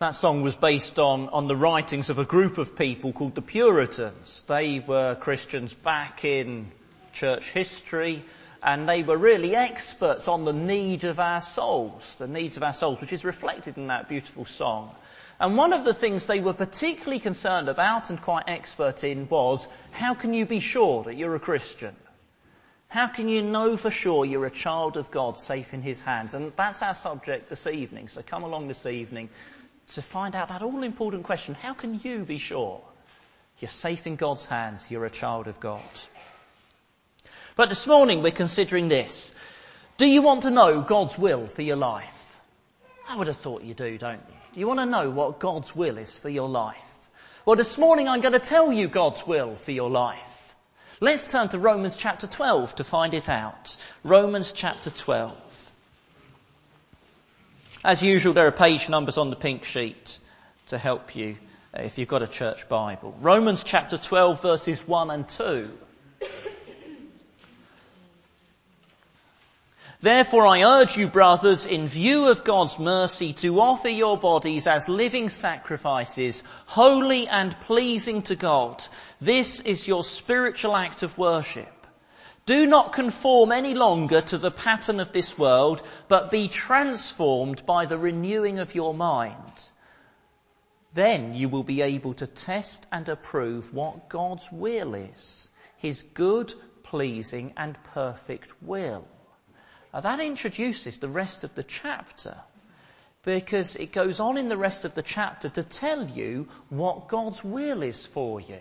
That song was based on, on the writings of a group of people called the Puritans. They were Christians back in church history and they were really experts on the need of our souls, the needs of our souls, which is reflected in that beautiful song. And one of the things they were particularly concerned about and quite expert in was how can you be sure that you're a Christian? How can you know for sure you're a child of God safe in His hands? And that's our subject this evening. So come along this evening to find out that all important question how can you be sure you're safe in God's hands, you're a child of God? But this morning we're considering this. Do you want to know God's will for your life? I would have thought you do, don't you? Do you want to know what God's will is for your life? Well, this morning I'm going to tell you God's will for your life. Let's turn to Romans chapter 12 to find it out. Romans chapter 12. As usual, there are page numbers on the pink sheet to help you uh, if you've got a church Bible. Romans chapter 12 verses 1 and 2. Therefore I urge you, brothers, in view of God's mercy, to offer your bodies as living sacrifices, holy and pleasing to God. This is your spiritual act of worship. Do not conform any longer to the pattern of this world, but be transformed by the renewing of your mind. Then you will be able to test and approve what God's will is, His good, pleasing and perfect will. Now that introduces the rest of the chapter because it goes on in the rest of the chapter to tell you what God's will is for you.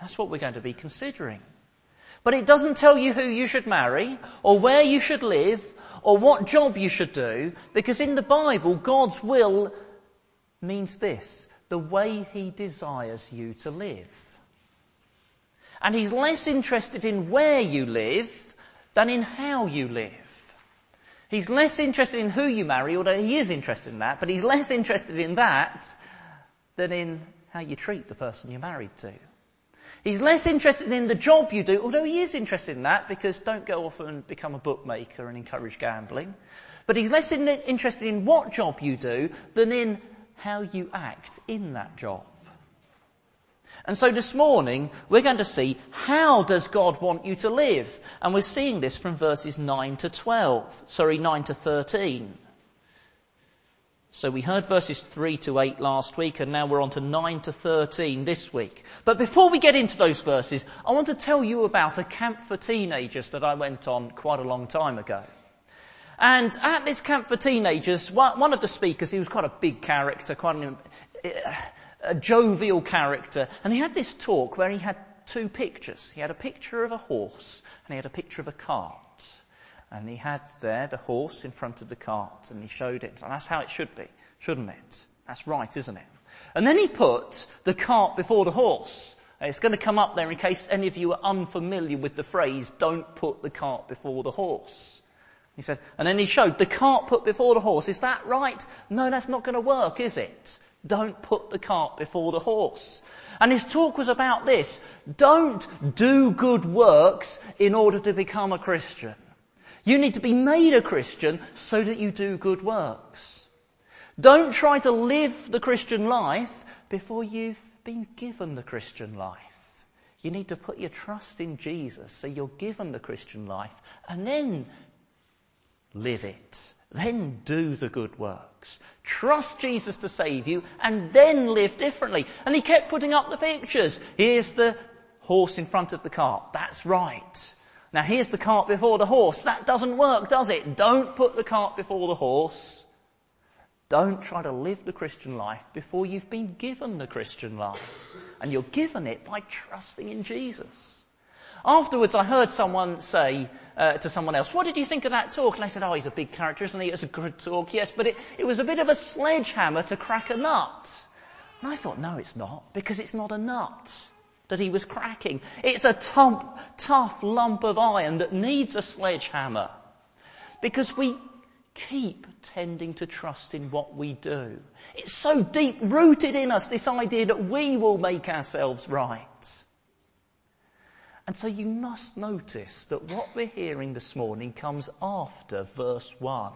That's what we're going to be considering. But it doesn't tell you who you should marry, or where you should live, or what job you should do, because in the Bible, God's will means this the way He desires you to live. And He's less interested in where you live than in how you live. He's less interested in who you marry, although He is interested in that, but He's less interested in that than in how you treat the person you're married to. He's less interested in the job you do, although he is interested in that because don't go off and become a bookmaker and encourage gambling. But he's less in, interested in what job you do than in how you act in that job. And so this morning we're going to see how does God want you to live? And we're seeing this from verses 9 to 12, sorry, 9 to 13. So we heard verses 3 to 8 last week, and now we're on to 9 to 13 this week. But before we get into those verses, I want to tell you about a camp for teenagers that I went on quite a long time ago. And at this camp for teenagers, one of the speakers, he was quite a big character, quite an, a jovial character, and he had this talk where he had two pictures. He had a picture of a horse, and he had a picture of a cart. And he had there the horse in front of the cart and he showed it. And that's how it should be, shouldn't it? That's right, isn't it? And then he put the cart before the horse. It's going to come up there in case any of you are unfamiliar with the phrase, don't put the cart before the horse. He said, and then he showed the cart put before the horse. Is that right? No, that's not going to work, is it? Don't put the cart before the horse. And his talk was about this. Don't do good works in order to become a Christian. You need to be made a Christian so that you do good works. Don't try to live the Christian life before you've been given the Christian life. You need to put your trust in Jesus so you're given the Christian life and then live it. Then do the good works. Trust Jesus to save you and then live differently. And he kept putting up the pictures. Here's the horse in front of the cart. That's right. Now here's the cart before the horse. That doesn't work, does it? Don't put the cart before the horse. Don't try to live the Christian life before you've been given the Christian life. And you're given it by trusting in Jesus. Afterwards, I heard someone say uh, to someone else, What did you think of that talk? And I said, Oh, he's a big character, isn't he? It's a good talk, yes, but it, it was a bit of a sledgehammer to crack a nut. And I thought, No, it's not, because it's not a nut that he was cracking. It's a tough, tough lump of iron that needs a sledgehammer. Because we keep tending to trust in what we do. It's so deep rooted in us, this idea that we will make ourselves right. And so you must notice that what we're hearing this morning comes after verse 1.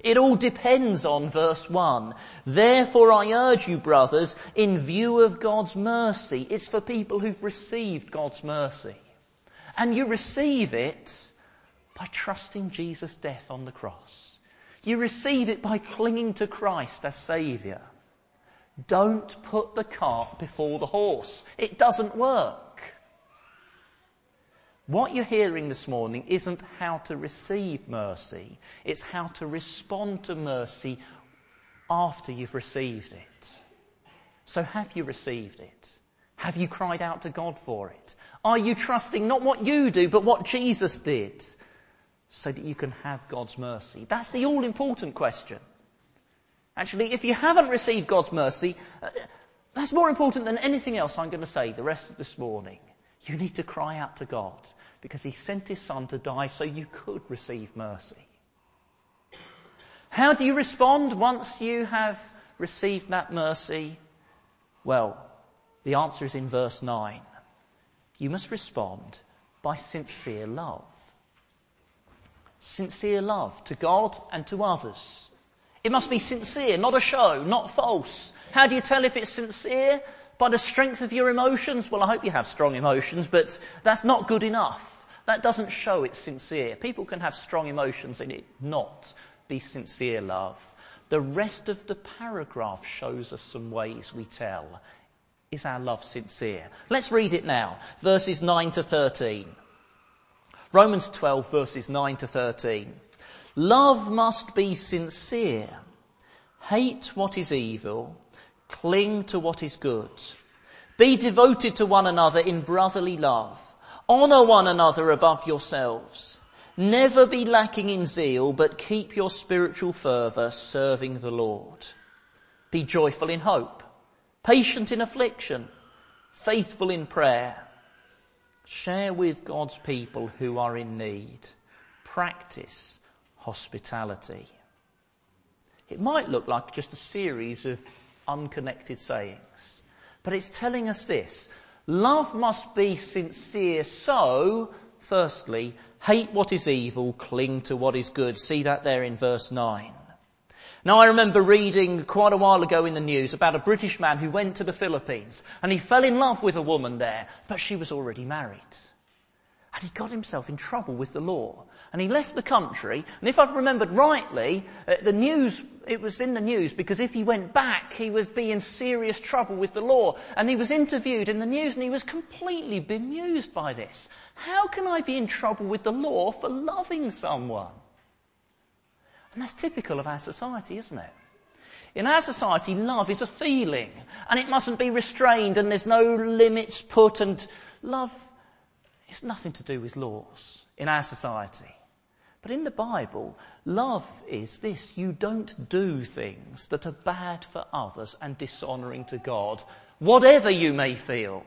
It all depends on verse 1. Therefore I urge you, brothers, in view of God's mercy. It's for people who've received God's mercy. And you receive it by trusting Jesus' death on the cross. You receive it by clinging to Christ as Saviour. Don't put the cart before the horse. It doesn't work. What you're hearing this morning isn't how to receive mercy, it's how to respond to mercy after you've received it. So have you received it? Have you cried out to God for it? Are you trusting not what you do, but what Jesus did so that you can have God's mercy? That's the all important question. Actually, if you haven't received God's mercy, uh, that's more important than anything else I'm going to say the rest of this morning. You need to cry out to God because He sent His Son to die so you could receive mercy. How do you respond once you have received that mercy? Well, the answer is in verse 9. You must respond by sincere love. Sincere love to God and to others. It must be sincere, not a show, not false. How do you tell if it's sincere? By the strength of your emotions? Well, I hope you have strong emotions, but that's not good enough. That doesn't show it's sincere. People can have strong emotions and it not be sincere love. The rest of the paragraph shows us some ways we tell. Is our love sincere? Let's read it now. Verses 9 to 13. Romans 12 verses 9 to 13. Love must be sincere. Hate what is evil. Cling to what is good. Be devoted to one another in brotherly love. Honour one another above yourselves. Never be lacking in zeal, but keep your spiritual fervour serving the Lord. Be joyful in hope, patient in affliction, faithful in prayer. Share with God's people who are in need. Practice hospitality. It might look like just a series of unconnected sayings, but it's telling us this. Love must be sincere, so, firstly, hate what is evil, cling to what is good. See that there in verse 9. Now I remember reading quite a while ago in the news about a British man who went to the Philippines and he fell in love with a woman there, but she was already married. And he got himself in trouble with the law. And he left the country. And if I've remembered rightly, uh, the news, it was in the news because if he went back, he would be in serious trouble with the law. And he was interviewed in the news and he was completely bemused by this. How can I be in trouble with the law for loving someone? And that's typical of our society, isn't it? In our society, love is a feeling and it mustn't be restrained and there's no limits put and love it's nothing to do with laws in our society. But in the Bible, love is this. You don't do things that are bad for others and dishonouring to God, whatever you may feel.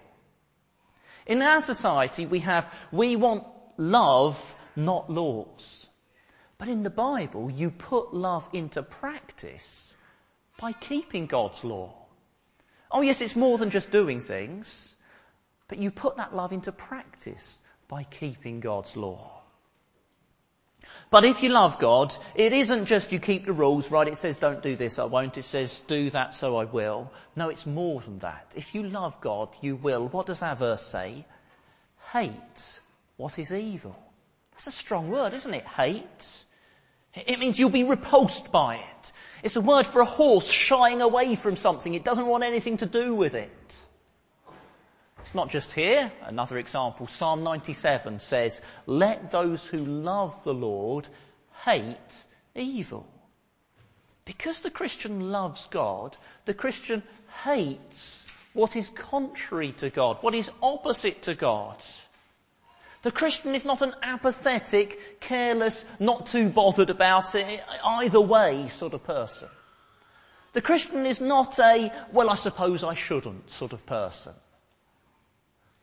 In our society, we have, we want love, not laws. But in the Bible, you put love into practice by keeping God's law. Oh yes, it's more than just doing things. But you put that love into practice by keeping God's law. But if you love God, it isn't just you keep the rules, right? It says don't do this, I won't. It says do that, so I will. No, it's more than that. If you love God, you will. What does our verse say? Hate what is evil. That's a strong word, isn't it? Hate. It means you'll be repulsed by it. It's a word for a horse shying away from something. It doesn't want anything to do with it. It's not just here. Another example, Psalm 97 says, Let those who love the Lord hate evil. Because the Christian loves God, the Christian hates what is contrary to God, what is opposite to God. The Christian is not an apathetic, careless, not too bothered about it, either way sort of person. The Christian is not a, well, I suppose I shouldn't sort of person.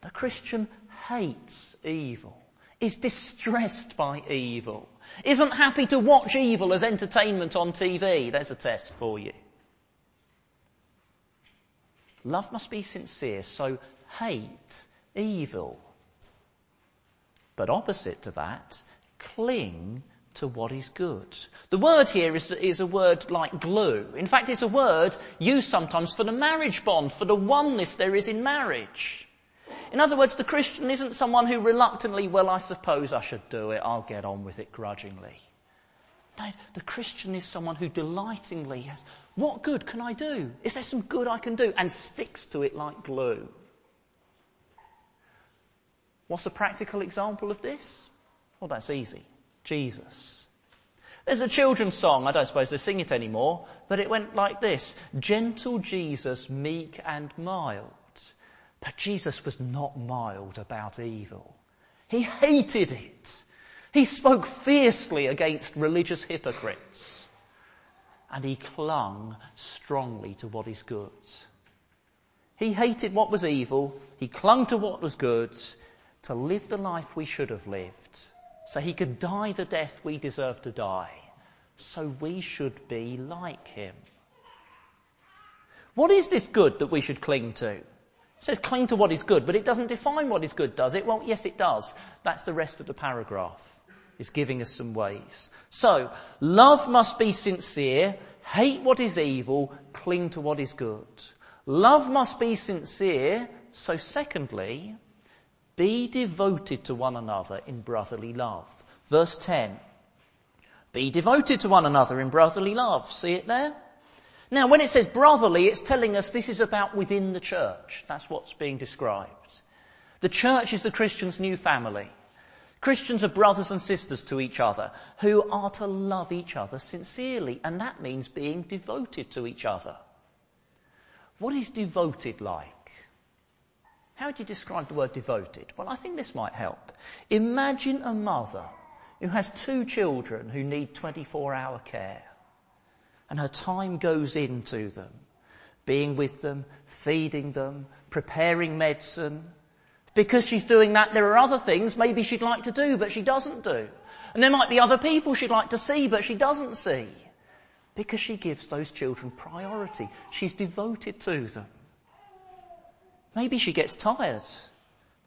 The Christian hates evil, is distressed by evil, isn't happy to watch evil as entertainment on TV. There's a test for you. Love must be sincere, so hate evil. But opposite to that, cling to what is good. The word here is, is a word like glue. In fact, it's a word used sometimes for the marriage bond, for the oneness there is in marriage. In other words, the Christian isn't someone who reluctantly, well, I suppose I should do it, I'll get on with it grudgingly. No, the Christian is someone who delightingly has, what good can I do? Is there some good I can do? And sticks to it like glue. What's a practical example of this? Well, that's easy. Jesus. There's a children's song, I don't suppose they sing it anymore, but it went like this Gentle Jesus, meek and mild. But Jesus was not mild about evil. He hated it. He spoke fiercely against religious hypocrites. And he clung strongly to what is good. He hated what was evil. He clung to what was good to live the life we should have lived. So he could die the death we deserve to die. So we should be like him. What is this good that we should cling to? Says cling to what is good, but it doesn't define what is good, does it? Well, yes, it does. That's the rest of the paragraph. It's giving us some ways. So, love must be sincere, hate what is evil, cling to what is good. Love must be sincere, so secondly, be devoted to one another in brotherly love. Verse 10. Be devoted to one another in brotherly love. See it there? Now, when it says brotherly, it's telling us this is about within the church. That's what's being described. The church is the Christian's new family. Christians are brothers and sisters to each other who are to love each other sincerely, and that means being devoted to each other. What is devoted like? How would you describe the word devoted? Well, I think this might help. Imagine a mother who has two children who need 24 hour care and her time goes into them, being with them, feeding them, preparing medicine. Because she's doing that, there are other things maybe she'd like to do, but she doesn't do. And there might be other people she'd like to see, but she doesn't see. Because she gives those children priority. She's devoted to them. Maybe she gets tired,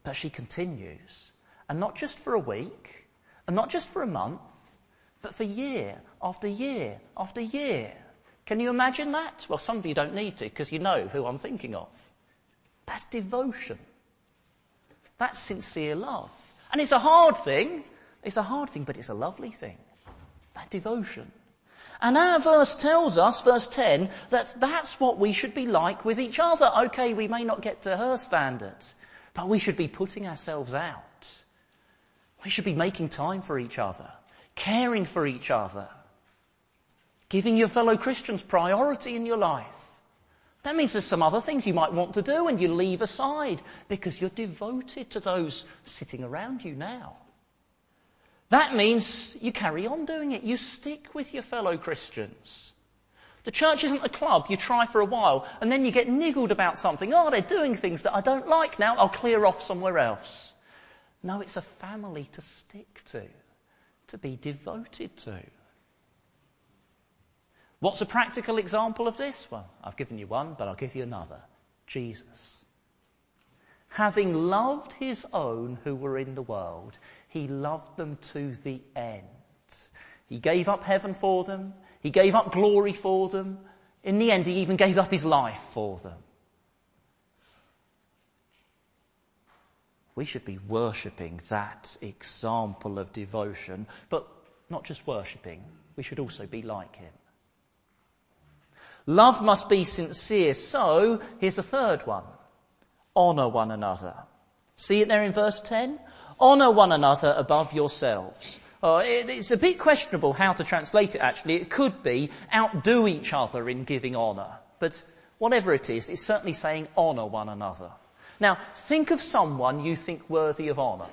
but she continues. And not just for a week, and not just for a month, but for year after year after year. Can you imagine that? Well, some of you don't need to because you know who I'm thinking of. That's devotion. That's sincere love. And it's a hard thing. It's a hard thing, but it's a lovely thing. That devotion. And our verse tells us, verse 10, that that's what we should be like with each other. Okay, we may not get to her standards, but we should be putting ourselves out. We should be making time for each other caring for each other, giving your fellow Christians priority in your life. That means there's some other things you might want to do and you leave aside because you're devoted to those sitting around you now. That means you carry on doing it. You stick with your fellow Christians. The church isn't a club you try for a while and then you get niggled about something. Oh, they're doing things that I don't like now. I'll clear off somewhere else. No, it's a family to stick to to be devoted to. What's a practical example of this? Well, I've given you one, but I'll give you another. Jesus. Having loved his own who were in the world, he loved them to the end. He gave up heaven for them. He gave up glory for them. In the end, he even gave up his life for them. We should be worshipping that example of devotion, but not just worshipping, we should also be like him. Love must be sincere, so here's a third one. Honour one another. See it there in verse 10? Honour one another above yourselves. Oh, it's a bit questionable how to translate it actually. It could be outdo each other in giving honour. But whatever it is, it's certainly saying honour one another. Now, think of someone you think worthy of honour.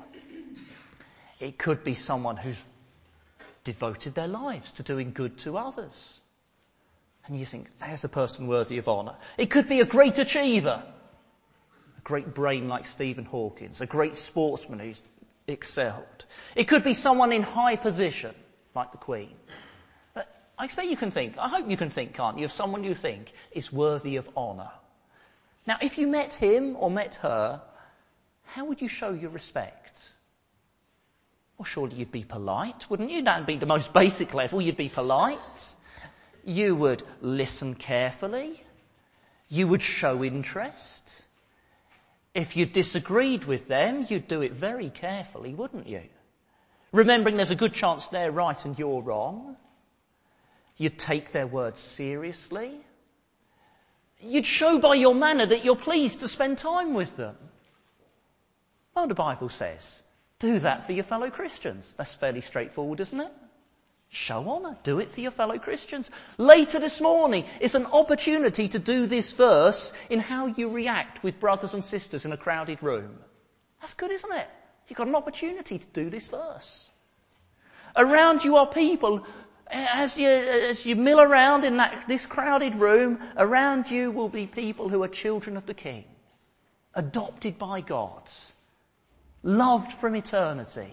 It could be someone who's devoted their lives to doing good to others. And you think, there's a person worthy of honour. It could be a great achiever. A great brain like Stephen Hawkins. A great sportsman who's excelled. It could be someone in high position, like the Queen. But I expect you can think, I hope you can think, can't you, of someone you think is worthy of honour. Now, if you met him or met her, how would you show your respect? Well, surely you'd be polite, wouldn't you? That'd be the most basic level. You'd be polite. You would listen carefully. You would show interest. If you disagreed with them, you'd do it very carefully, wouldn't you? Remembering there's a good chance they're right and you're wrong. You'd take their words seriously. You'd show by your manner that you're pleased to spend time with them. Well, the Bible says, do that for your fellow Christians. That's fairly straightforward, isn't it? Show honour. Do it for your fellow Christians. Later this morning, it's an opportunity to do this verse in how you react with brothers and sisters in a crowded room. That's good, isn't it? You've got an opportunity to do this verse. Around you are people, as you, as you mill around in that, this crowded room, around you will be people who are children of the King, adopted by God, loved from eternity.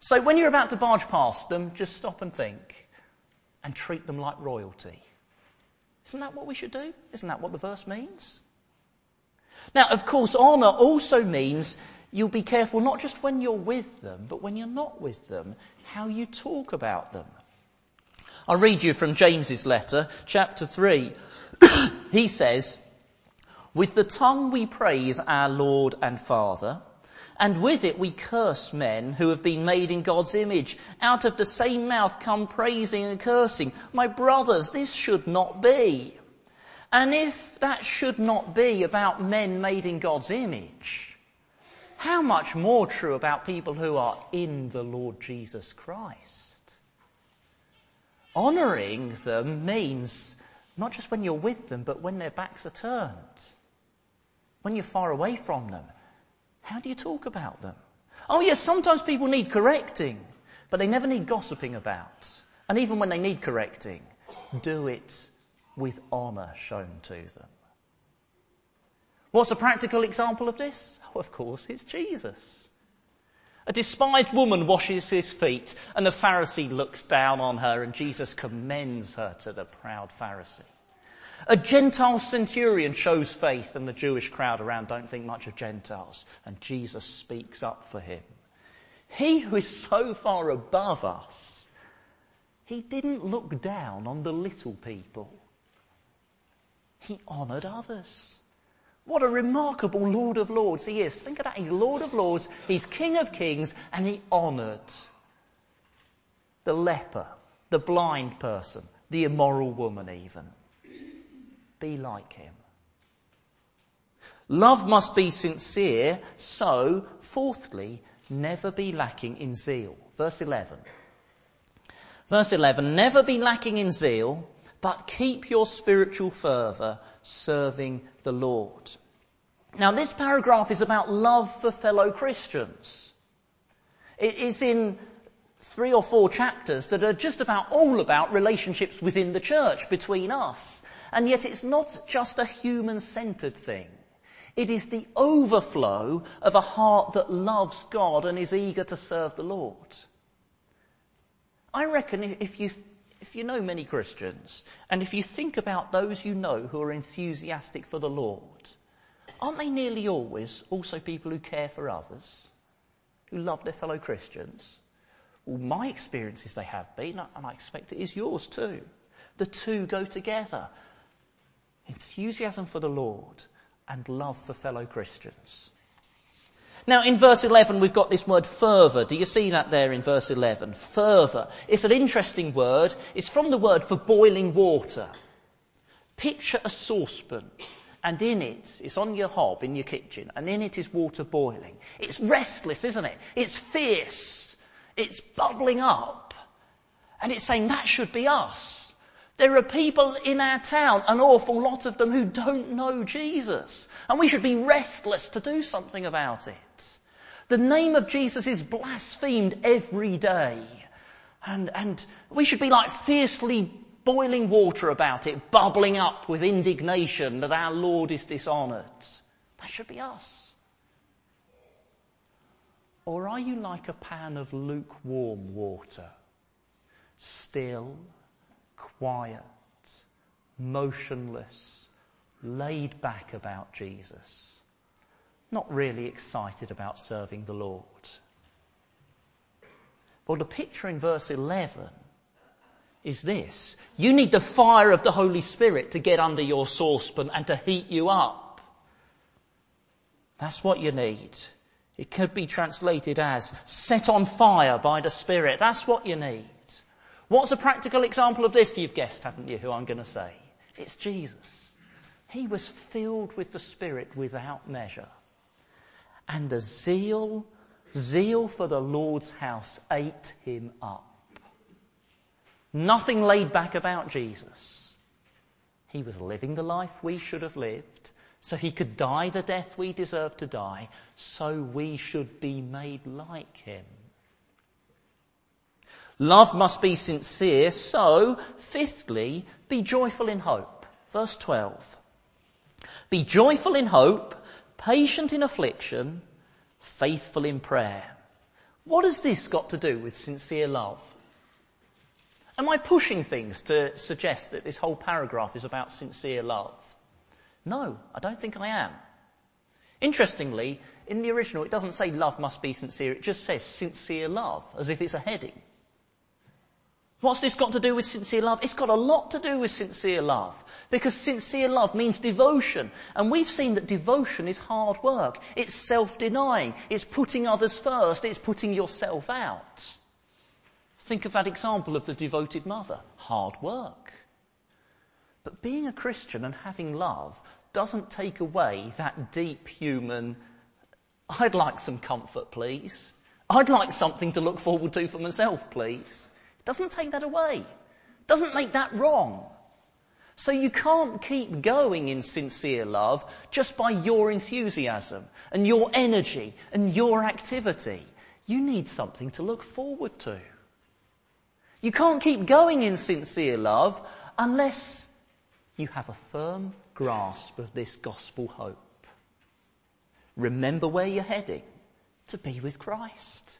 So when you're about to barge past them, just stop and think and treat them like royalty. Isn't that what we should do? Isn't that what the verse means? Now, of course, honour also means You'll be careful not just when you're with them, but when you're not with them, how you talk about them. I'll read you from James's letter, chapter 3. he says, With the tongue we praise our Lord and Father, and with it we curse men who have been made in God's image. Out of the same mouth come praising and cursing. My brothers, this should not be. And if that should not be about men made in God's image, how much more true about people who are in the Lord Jesus Christ? Honouring them means not just when you're with them, but when their backs are turned. When you're far away from them. How do you talk about them? Oh yes, sometimes people need correcting, but they never need gossiping about. And even when they need correcting, do it with honour shown to them. What's a practical example of this? Oh, of course, it's Jesus. A despised woman washes his feet, and the Pharisee looks down on her, and Jesus commends her to the proud Pharisee. A Gentile centurion shows faith, and the Jewish crowd around don't think much of Gentiles, and Jesus speaks up for him. He who is so far above us, he didn't look down on the little people. He honoured others. What a remarkable Lord of Lords he is. Think of that. He's Lord of Lords, he's King of Kings, and he honoured the leper, the blind person, the immoral woman, even. Be like him. Love must be sincere, so, fourthly, never be lacking in zeal. Verse 11. Verse 11, never be lacking in zeal, but keep your spiritual fervour serving the Lord. Now, this paragraph is about love for fellow Christians. It is in three or four chapters that are just about all about relationships within the church, between us. And yet it's not just a human centered thing. It is the overflow of a heart that loves God and is eager to serve the Lord. I reckon if you if you know many Christians, and if you think about those you know who are enthusiastic for the Lord, aren't they nearly always also people who care for others, who love their fellow Christians? Well, my experience is they have been, and I expect it is yours too. The two go together. Enthusiasm for the Lord and love for fellow Christians. Now in verse 11 we've got this word fervour. Do you see that there in verse 11? Fervour. It's an interesting word. It's from the word for boiling water. Picture a saucepan and in it, it's on your hob in your kitchen, and in it is water boiling. It's restless, isn't it? It's fierce. It's bubbling up. And it's saying that should be us. There are people in our town, an awful lot of them, who don't know Jesus. And we should be restless to do something about it. The name of Jesus is blasphemed every day. And, and we should be like fiercely boiling water about it, bubbling up with indignation that our Lord is dishonoured. That should be us. Or are you like a pan of lukewarm water? Still, quiet, motionless, laid back about Jesus, not really excited about serving the Lord. Well, the picture in verse 11 is this. You need the fire of the Holy Spirit to get under your saucepan and to heat you up. That's what you need. It could be translated as set on fire by the Spirit. That's what you need. What's a practical example of this? You've guessed, haven't you, who I'm going to say? It's Jesus. He was filled with the Spirit without measure. And the zeal, zeal for the Lord's house ate him up. Nothing laid back about Jesus. He was living the life we should have lived, so he could die the death we deserve to die, so we should be made like him. Love must be sincere, so, fifthly, be joyful in hope. Verse 12. Be joyful in hope, patient in affliction, faithful in prayer. What has this got to do with sincere love? Am I pushing things to suggest that this whole paragraph is about sincere love? No, I don't think I am. Interestingly, in the original it doesn't say love must be sincere, it just says sincere love, as if it's a heading. What's this got to do with sincere love? It's got a lot to do with sincere love. Because sincere love means devotion. And we've seen that devotion is hard work. It's self-denying. It's putting others first. It's putting yourself out. Think of that example of the devoted mother. Hard work. But being a Christian and having love doesn't take away that deep human, I'd like some comfort, please. I'd like something to look forward to for myself, please. Doesn't take that away. Doesn't make that wrong. So you can't keep going in sincere love just by your enthusiasm and your energy and your activity. You need something to look forward to. You can't keep going in sincere love unless you have a firm grasp of this gospel hope. Remember where you're heading to be with Christ.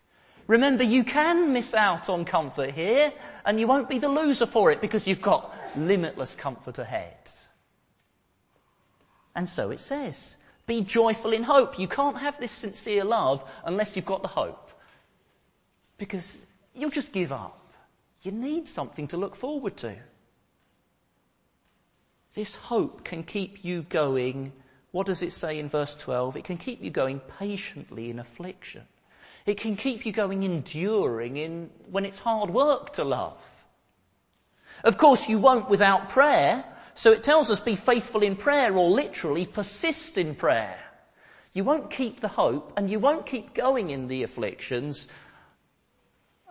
Remember, you can miss out on comfort here, and you won't be the loser for it because you've got limitless comfort ahead. And so it says, be joyful in hope. You can't have this sincere love unless you've got the hope. Because you'll just give up. You need something to look forward to. This hope can keep you going. What does it say in verse 12? It can keep you going patiently in affliction. It can keep you going enduring in when it's hard work to love. Of course, you won't without prayer. So it tells us be faithful in prayer or literally persist in prayer. You won't keep the hope and you won't keep going in the afflictions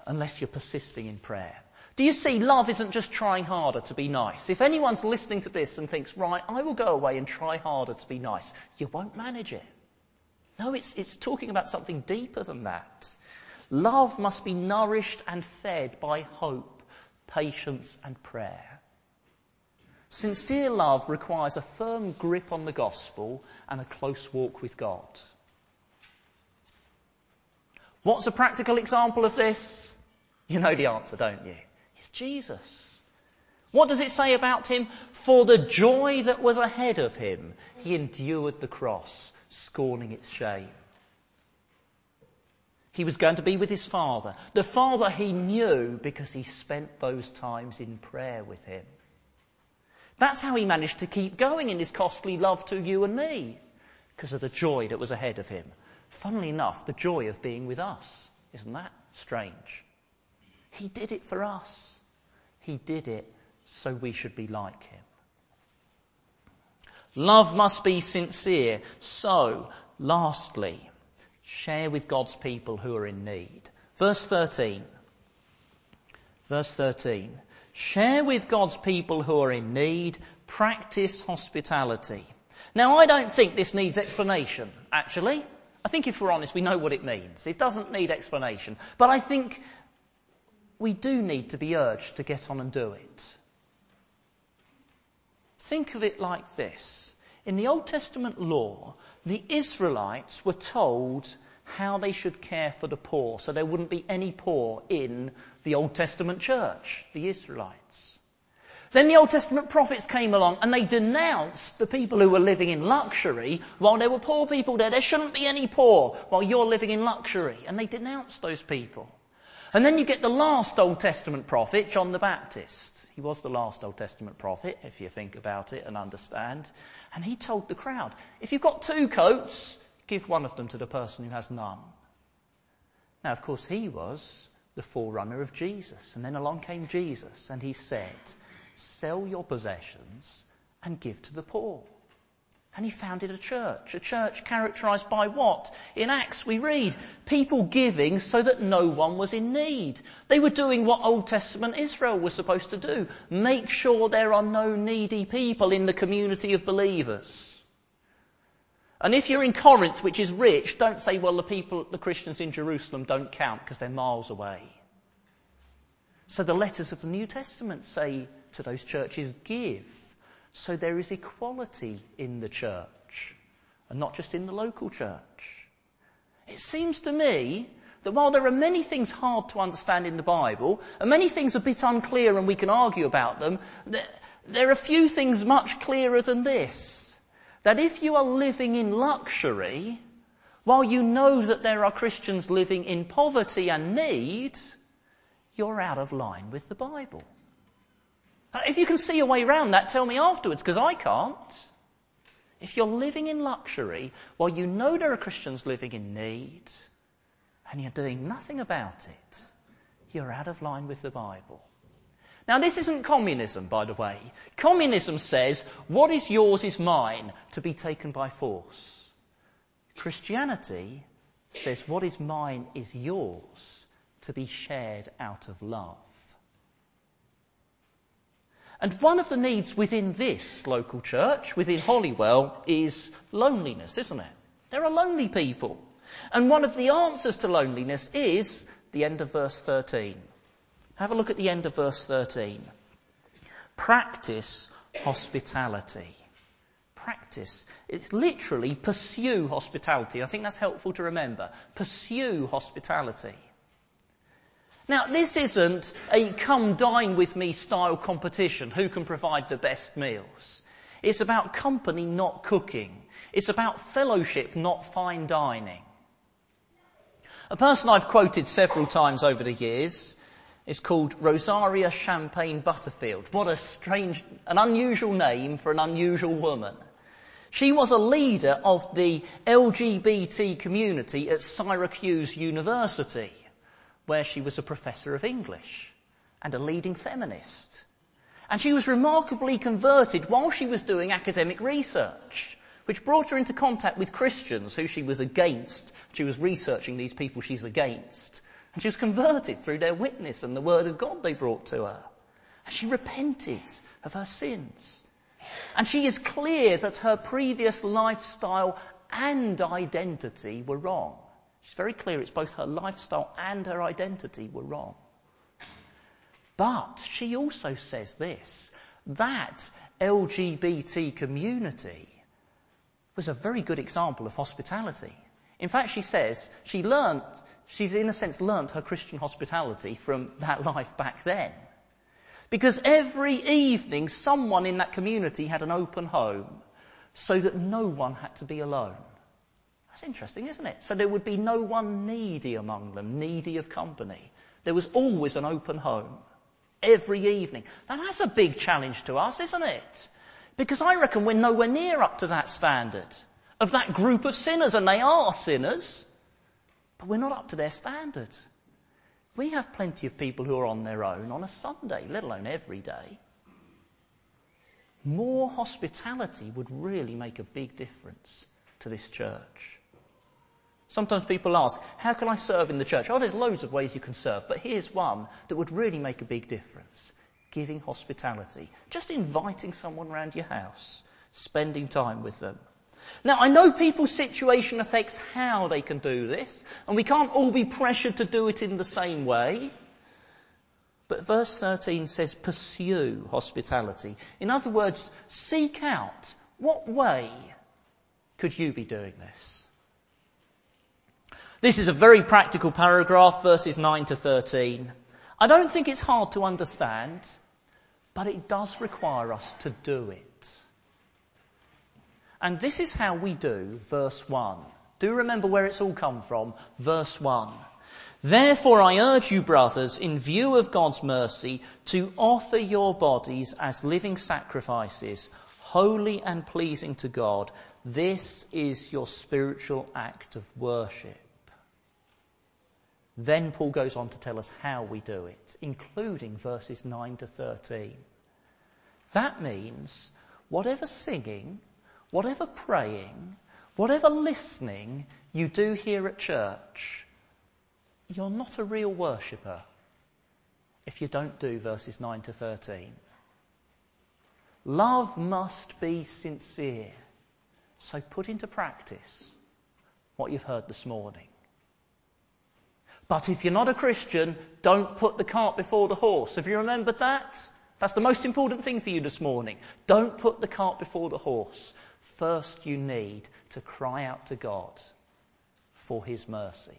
unless you're persisting in prayer. Do you see, love isn't just trying harder to be nice. If anyone's listening to this and thinks, right, I will go away and try harder to be nice, you won't manage it. No, it's, it's talking about something deeper than that. Love must be nourished and fed by hope, patience, and prayer. Sincere love requires a firm grip on the gospel and a close walk with God. What's a practical example of this? You know the answer, don't you? It's Jesus. What does it say about him? For the joy that was ahead of him, he endured the cross, scorning its shame. He was going to be with his father. The father he knew because he spent those times in prayer with him. That's how he managed to keep going in his costly love to you and me, because of the joy that was ahead of him. Funnily enough, the joy of being with us. Isn't that strange? He did it for us. He did it so we should be like him. Love must be sincere. So, lastly, share with God's people who are in need. Verse 13. Verse 13. Share with God's people who are in need. Practice hospitality. Now, I don't think this needs explanation, actually. I think if we're honest, we know what it means. It doesn't need explanation. But I think we do need to be urged to get on and do it. Think of it like this. In the Old Testament law, the Israelites were told how they should care for the poor, so there wouldn't be any poor in the Old Testament church, the Israelites. Then the Old Testament prophets came along and they denounced the people who were living in luxury while there were poor people there. There shouldn't be any poor while you're living in luxury. And they denounced those people. And then you get the last Old Testament prophet, John the Baptist. He was the last Old Testament prophet, if you think about it and understand. And he told the crowd, if you've got two coats, give one of them to the person who has none. Now, of course, he was the forerunner of Jesus. And then along came Jesus and he said, sell your possessions and give to the poor. And he founded a church, a church characterized by what? In Acts we read, people giving so that no one was in need. They were doing what Old Testament Israel was supposed to do. Make sure there are no needy people in the community of believers. And if you're in Corinth, which is rich, don't say, well, the people, the Christians in Jerusalem don't count because they're miles away. So the letters of the New Testament say to those churches, give so there is equality in the church and not just in the local church. It seems to me that while there are many things hard to understand in the Bible and many things a bit unclear and we can argue about them, there are a few things much clearer than this. That if you are living in luxury, while you know that there are Christians living in poverty and need, you're out of line with the Bible. Uh, if you can see a way around that, tell me afterwards, because I can't. If you're living in luxury while you know there are Christians living in need and you're doing nothing about it, you're out of line with the Bible. Now, this isn't communism, by the way. Communism says what is yours is mine to be taken by force. Christianity says what is mine is yours to be shared out of love. And one of the needs within this local church, within Holywell, is loneliness, isn't it? There are lonely people. And one of the answers to loneliness is the end of verse 13. Have a look at the end of verse 13. Practice hospitality. Practice. It's literally pursue hospitality. I think that's helpful to remember. Pursue hospitality. Now, this isn't a come dine with me style competition. Who can provide the best meals? It's about company, not cooking. It's about fellowship, not fine dining. A person I've quoted several times over the years is called Rosaria Champagne Butterfield. What a strange, an unusual name for an unusual woman. She was a leader of the LGBT community at Syracuse University where she was a professor of English and a leading feminist. And she was remarkably converted while she was doing academic research, which brought her into contact with Christians who she was against. She was researching these people she's against. And she was converted through their witness and the word of God they brought to her. And she repented of her sins. And she is clear that her previous lifestyle and identity were wrong. She's very clear it's both her lifestyle and her identity were wrong. But she also says this that LGBT community was a very good example of hospitality. In fact, she says she learnt, she's in a sense learnt her Christian hospitality from that life back then. Because every evening someone in that community had an open home so that no one had to be alone. That's interesting, isn't it? So there would be no one needy among them, needy of company. There was always an open home. Every evening. Now that's a big challenge to us, isn't it? Because I reckon we're nowhere near up to that standard of that group of sinners, and they are sinners, but we're not up to their standard. We have plenty of people who are on their own on a Sunday, let alone every day. More hospitality would really make a big difference to this church. Sometimes people ask, how can I serve in the church? Oh, there's loads of ways you can serve, but here's one that would really make a big difference. Giving hospitality. Just inviting someone around your house. Spending time with them. Now, I know people's situation affects how they can do this, and we can't all be pressured to do it in the same way. But verse 13 says, pursue hospitality. In other words, seek out what way could you be doing this? This is a very practical paragraph, verses 9 to 13. I don't think it's hard to understand, but it does require us to do it. And this is how we do verse 1. Do remember where it's all come from. Verse 1. Therefore, I urge you, brothers, in view of God's mercy, to offer your bodies as living sacrifices, holy and pleasing to God. This is your spiritual act of worship. Then Paul goes on to tell us how we do it, including verses 9 to 13. That means whatever singing, whatever praying, whatever listening you do here at church, you're not a real worshipper if you don't do verses 9 to 13. Love must be sincere. So put into practice what you've heard this morning. But if you're not a Christian, don't put the cart before the horse. Have you remembered that? That's the most important thing for you this morning. Don't put the cart before the horse. First, you need to cry out to God for His mercy.